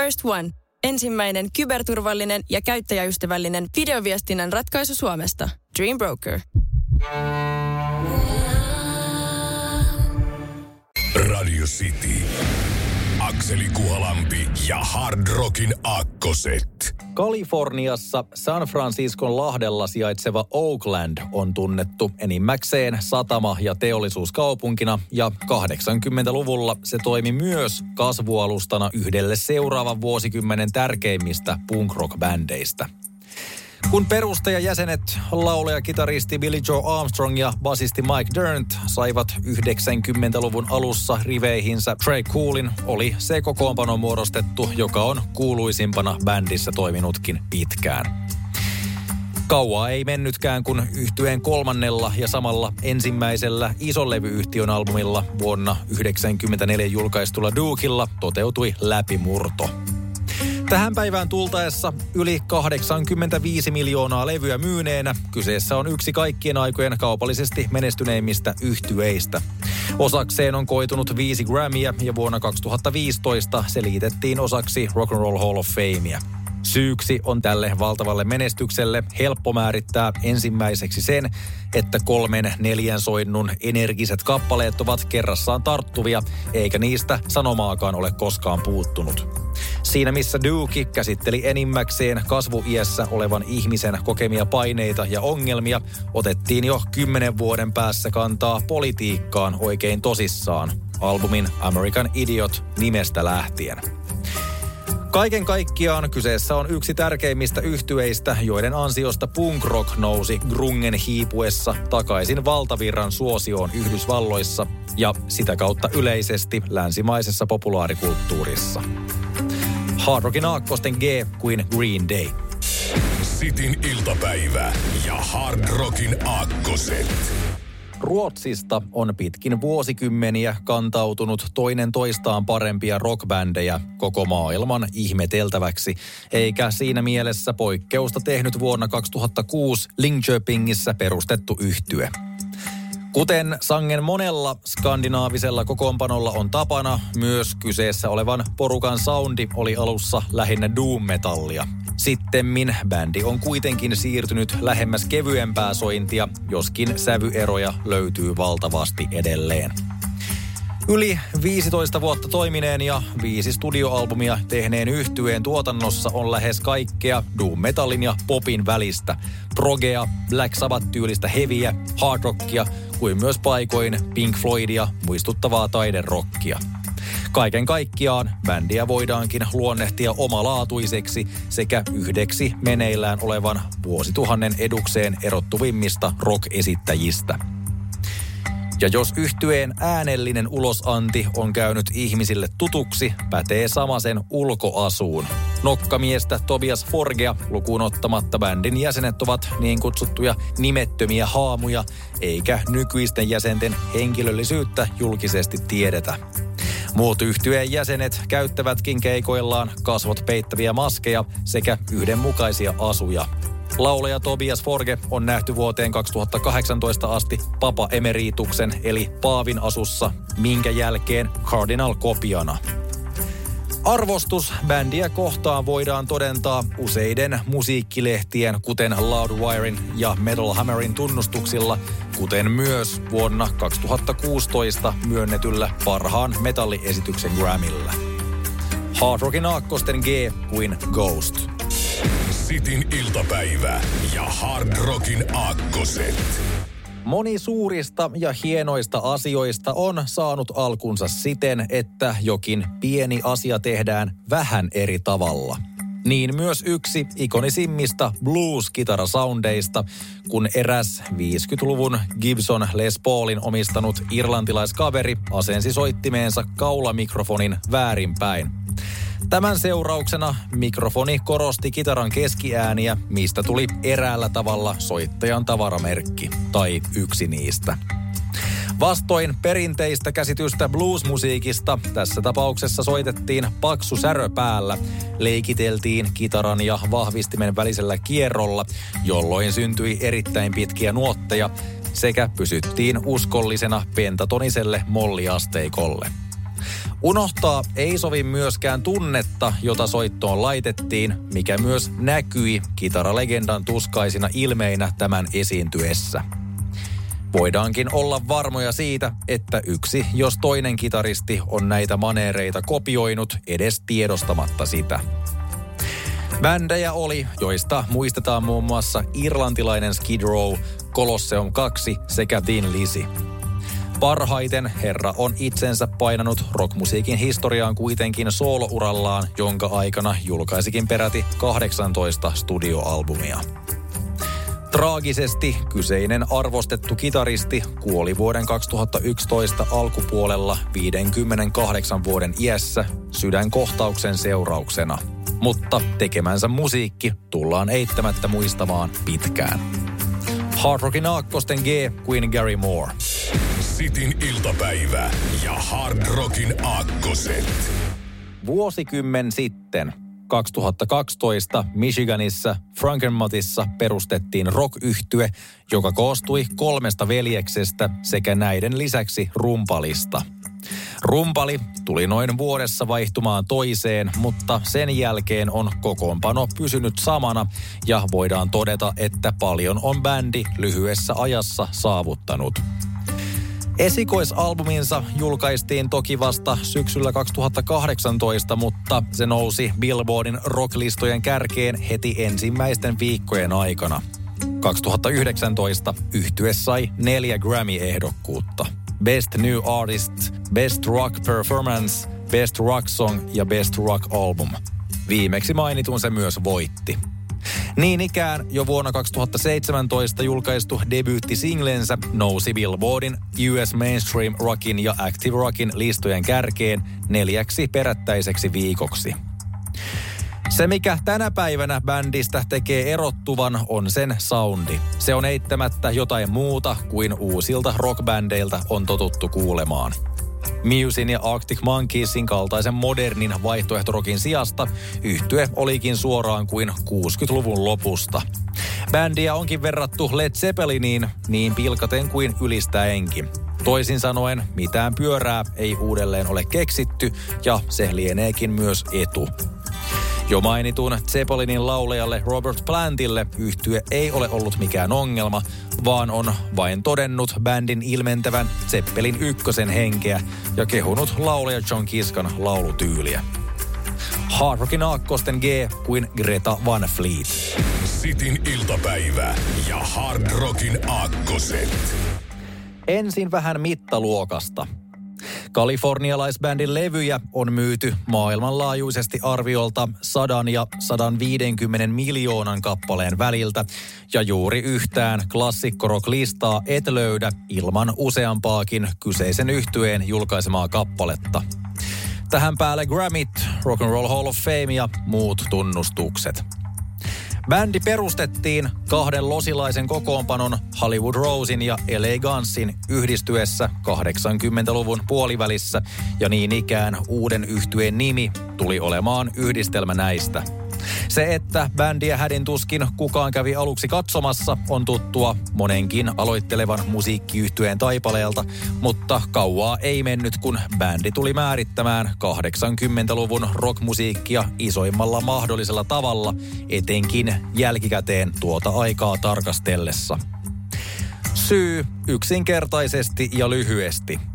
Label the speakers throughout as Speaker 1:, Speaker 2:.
Speaker 1: First One. Ensimmäinen kyberturvallinen ja käyttäjäystävällinen videoviestinnän ratkaisu Suomesta. Dream Broker.
Speaker 2: Radio City. Akseli Kuhalampi ja Hard Rockin Akkoset.
Speaker 3: Kaliforniassa San Franciscon lahdella sijaitseva Oakland on tunnettu enimmäkseen satama- ja teollisuuskaupunkina ja 80-luvulla se toimi myös kasvualustana yhdelle seuraavan vuosikymmenen tärkeimmistä punk rock-bändeistä. Kun perustajajäsenet, laulaja, kitaristi Billy Joe Armstrong ja basisti Mike Dirnt saivat 90-luvun alussa riveihinsä Trey Coolin, oli se kokoonpano muodostettu, joka on kuuluisimpana bändissä toiminutkin pitkään. Kauaa ei mennytkään, kun yhtyeen kolmannella ja samalla ensimmäisellä isolevyyhtiön albumilla vuonna 1994 julkaistulla Dukilla toteutui läpimurto. Tähän päivään tultaessa yli 85 miljoonaa levyä myyneenä kyseessä on yksi kaikkien aikojen kaupallisesti menestyneimmistä yhtyeistä. Osakseen on koitunut viisi Grammyä ja vuonna 2015 se liitettiin osaksi Rock and Roll Hall of Famea. Syyksi on tälle valtavalle menestykselle helppo määrittää ensimmäiseksi sen, että kolmen neljän soinnun energiset kappaleet ovat kerrassaan tarttuvia, eikä niistä sanomaakaan ole koskaan puuttunut. Siinä missä Duke käsitteli enimmäkseen kasvuiässä olevan ihmisen kokemia paineita ja ongelmia, otettiin jo kymmenen vuoden päässä kantaa politiikkaan oikein tosissaan albumin American Idiot nimestä lähtien. Kaiken kaikkiaan kyseessä on yksi tärkeimmistä yhtyeistä, joiden ansiosta punk rock nousi grungen hiipuessa takaisin valtavirran suosioon Yhdysvalloissa ja sitä kautta yleisesti länsimaisessa populaarikulttuurissa. Hard Rockin aakkosten G kuin Green Day.
Speaker 2: Sitin iltapäivä ja Hard Rockin Aakkoset.
Speaker 3: Ruotsista on pitkin vuosikymmeniä kantautunut toinen toistaan parempia rockbändejä koko maailman ihmeteltäväksi, eikä siinä mielessä poikkeusta tehnyt vuonna 2006 Linköpingissä perustettu yhtye. Kuten sangen monella skandinaavisella kokoonpanolla on tapana, myös kyseessä olevan porukan soundi oli alussa lähinnä doom-metallia. Sittemmin bändi on kuitenkin siirtynyt lähemmäs kevyempää sointia, joskin sävyeroja löytyy valtavasti edelleen. Yli 15 vuotta toimineen ja viisi studioalbumia tehneen yhtyeen tuotannossa on lähes kaikkea doom metallin ja popin välistä. Progea, Black Sabbath-tyylistä heviä, hard rockia kuin myös paikoin Pink Floydia muistuttavaa taiderokkia. Kaiken kaikkiaan bändiä voidaankin luonnehtia omalaatuiseksi sekä yhdeksi meneillään olevan vuosituhannen edukseen erottuvimmista rock-esittäjistä. Ja jos yhtyeen äänellinen ulosanti on käynyt ihmisille tutuksi, pätee sama sen ulkoasuun. Nokkamiestä Tobias Forgea lukuun ottamatta bändin jäsenet ovat niin kutsuttuja nimettömiä haamuja, eikä nykyisten jäsenten henkilöllisyyttä julkisesti tiedetä. Muut yhtyeen jäsenet käyttävätkin keikoillaan kasvot peittäviä maskeja sekä yhdenmukaisia asuja. Laulaja Tobias Forge on nähty vuoteen 2018 asti Papa Emerituksen eli Paavin asussa, minkä jälkeen Cardinal Kopiana. Arvostus bändiä kohtaan voidaan todentaa useiden musiikkilehtien, kuten Loudwiren ja Metal Hammerin tunnustuksilla, kuten myös vuonna 2016 myönnetyllä parhaan metalliesityksen Grammyllä. Hard Rockin aakkosten G kuin Ghost.
Speaker 2: Sitin iltapäivä ja Hard Rockin Aakkoset.
Speaker 3: Moni suurista ja hienoista asioista on saanut alkunsa siten, että jokin pieni asia tehdään vähän eri tavalla. Niin myös yksi ikonisimmista blues-kitarasoundeista, kun eräs 50-luvun Gibson Les Paulin omistanut irlantilaiskaveri asensi soittimeensa kaulamikrofonin väärinpäin. Tämän seurauksena mikrofoni korosti kitaran keskiääniä, mistä tuli eräällä tavalla soittajan tavaramerkki, tai yksi niistä. Vastoin perinteistä käsitystä bluesmusiikista, tässä tapauksessa soitettiin paksu särö päällä, leikiteltiin kitaran ja vahvistimen välisellä kierrolla, jolloin syntyi erittäin pitkiä nuotteja, sekä pysyttiin uskollisena pentatoniselle molliasteikolle. Unohtaa ei sovi myöskään tunnetta, jota soittoon laitettiin, mikä myös näkyi kitaralegendan tuskaisina ilmeinä tämän esiintyessä. Voidaankin olla varmoja siitä, että yksi, jos toinen kitaristi on näitä maneereita kopioinut edes tiedostamatta sitä. Bändejä oli, joista muistetaan muun muassa irlantilainen Skid Row, Colosseum 2 sekä Thin Lizzy. Parhaiten herra on itsensä painanut rockmusiikin historiaan kuitenkin soolourallaan, jonka aikana julkaisikin peräti 18 studioalbumia. Traagisesti kyseinen arvostettu kitaristi kuoli vuoden 2011 alkupuolella 58 vuoden iässä sydänkohtauksen seurauksena. Mutta tekemänsä musiikki tullaan eittämättä muistamaan pitkään. Hard Rockin aakkosten G kuin Gary Moore.
Speaker 2: Sitin iltapäivä ja Hard Rockin aakkoset.
Speaker 3: Vuosikymmen sitten 2012 Michiganissa Frankenmatissa perustettiin rock joka koostui kolmesta veljeksestä sekä näiden lisäksi rumpalista. Rumpali tuli noin vuodessa vaihtumaan toiseen, mutta sen jälkeen on kokoonpano pysynyt samana ja voidaan todeta, että paljon on bändi lyhyessä ajassa saavuttanut. Esikoisalbuminsa julkaistiin toki vasta syksyllä 2018, mutta se nousi Billboardin rocklistojen kärkeen heti ensimmäisten viikkojen aikana. 2019 yhtye sai neljä Grammy-ehdokkuutta. Best New Artist, Best Rock Performance, Best Rock Song ja Best Rock Album. Viimeksi mainitun se myös voitti. Niin ikään jo vuonna 2017 julkaistu debyyttisinglensä nousi Billboardin US Mainstream Rockin ja Active Rockin listojen kärkeen neljäksi perättäiseksi viikoksi. Se, mikä tänä päivänä bändistä tekee erottuvan, on sen soundi. Se on eittämättä jotain muuta kuin uusilta rockbändeiltä on totuttu kuulemaan. Musin ja Arctic Monkeysin kaltaisen modernin vaihtoehtorokin sijasta yhtye olikin suoraan kuin 60-luvun lopusta. Bändiä onkin verrattu Led Zeppeliniin niin pilkaten kuin ylistäenkin. Toisin sanoen, mitään pyörää ei uudelleen ole keksitty ja se lieneekin myös etu. Jo mainitun Zeppelinin laulajalle Robert Plantille yhtye ei ole ollut mikään ongelma, vaan on vain todennut bändin ilmentävän Zeppelin ykkösen henkeä ja kehunut laulaja John Kiskan laulutyyliä. Hard Rockin aakkosten G kuin Greta Van Fleet.
Speaker 2: Sitin iltapäivä ja Hard Rockin aakkoset.
Speaker 3: Ensin vähän mittaluokasta – Kalifornialaisbändin levyjä on myyty maailmanlaajuisesti arviolta 100 ja 150 miljoonan kappaleen väliltä, ja juuri yhtään klassikkorok-listaa et löydä ilman useampaakin kyseisen yhtyeen julkaisemaa kappaletta. Tähän päälle Grammit, Rock and Roll Hall of Fame ja muut tunnustukset. Bändi perustettiin kahden losilaisen kokoonpanon Hollywood Rosein ja LA Gunsin yhdistyessä 80-luvun puolivälissä. Ja niin ikään uuden yhtyeen nimi tuli olemaan yhdistelmä näistä – se, että bändiä hädin tuskin kukaan kävi aluksi katsomassa, on tuttua monenkin aloittelevan musiikkiyhtyeen taipaleelta, mutta kauaa ei mennyt, kun bändi tuli määrittämään 80-luvun rockmusiikkia isoimmalla mahdollisella tavalla, etenkin jälkikäteen tuota aikaa tarkastellessa. Syy yksinkertaisesti ja lyhyesti –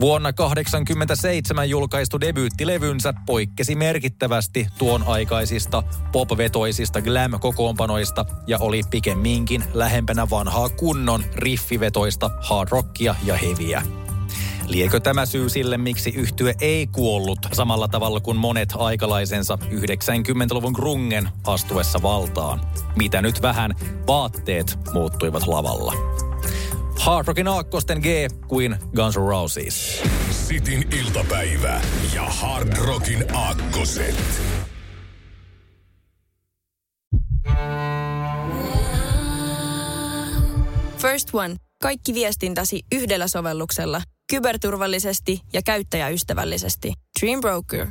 Speaker 3: Vuonna 1987 julkaistu debyyttilevynsä poikkesi merkittävästi tuon aikaisista popvetoisista glam-kokoonpanoista ja oli pikemminkin lähempänä vanhaa kunnon riffivetoista hard rockia ja heviä. Liekö tämä syy sille, miksi yhtye ei kuollut samalla tavalla kuin monet aikalaisensa 90-luvun grungen astuessa valtaan? Mitä nyt vähän, vaatteet muuttuivat lavalla. Hard Rockin aakkosten G kuin Guns N' Roses.
Speaker 2: Sitin iltapäivä ja Hard Rockin aakkoset.
Speaker 1: First One. Kaikki viestintäsi yhdellä sovelluksella. Kyberturvallisesti ja käyttäjäystävällisesti. Dream Broker.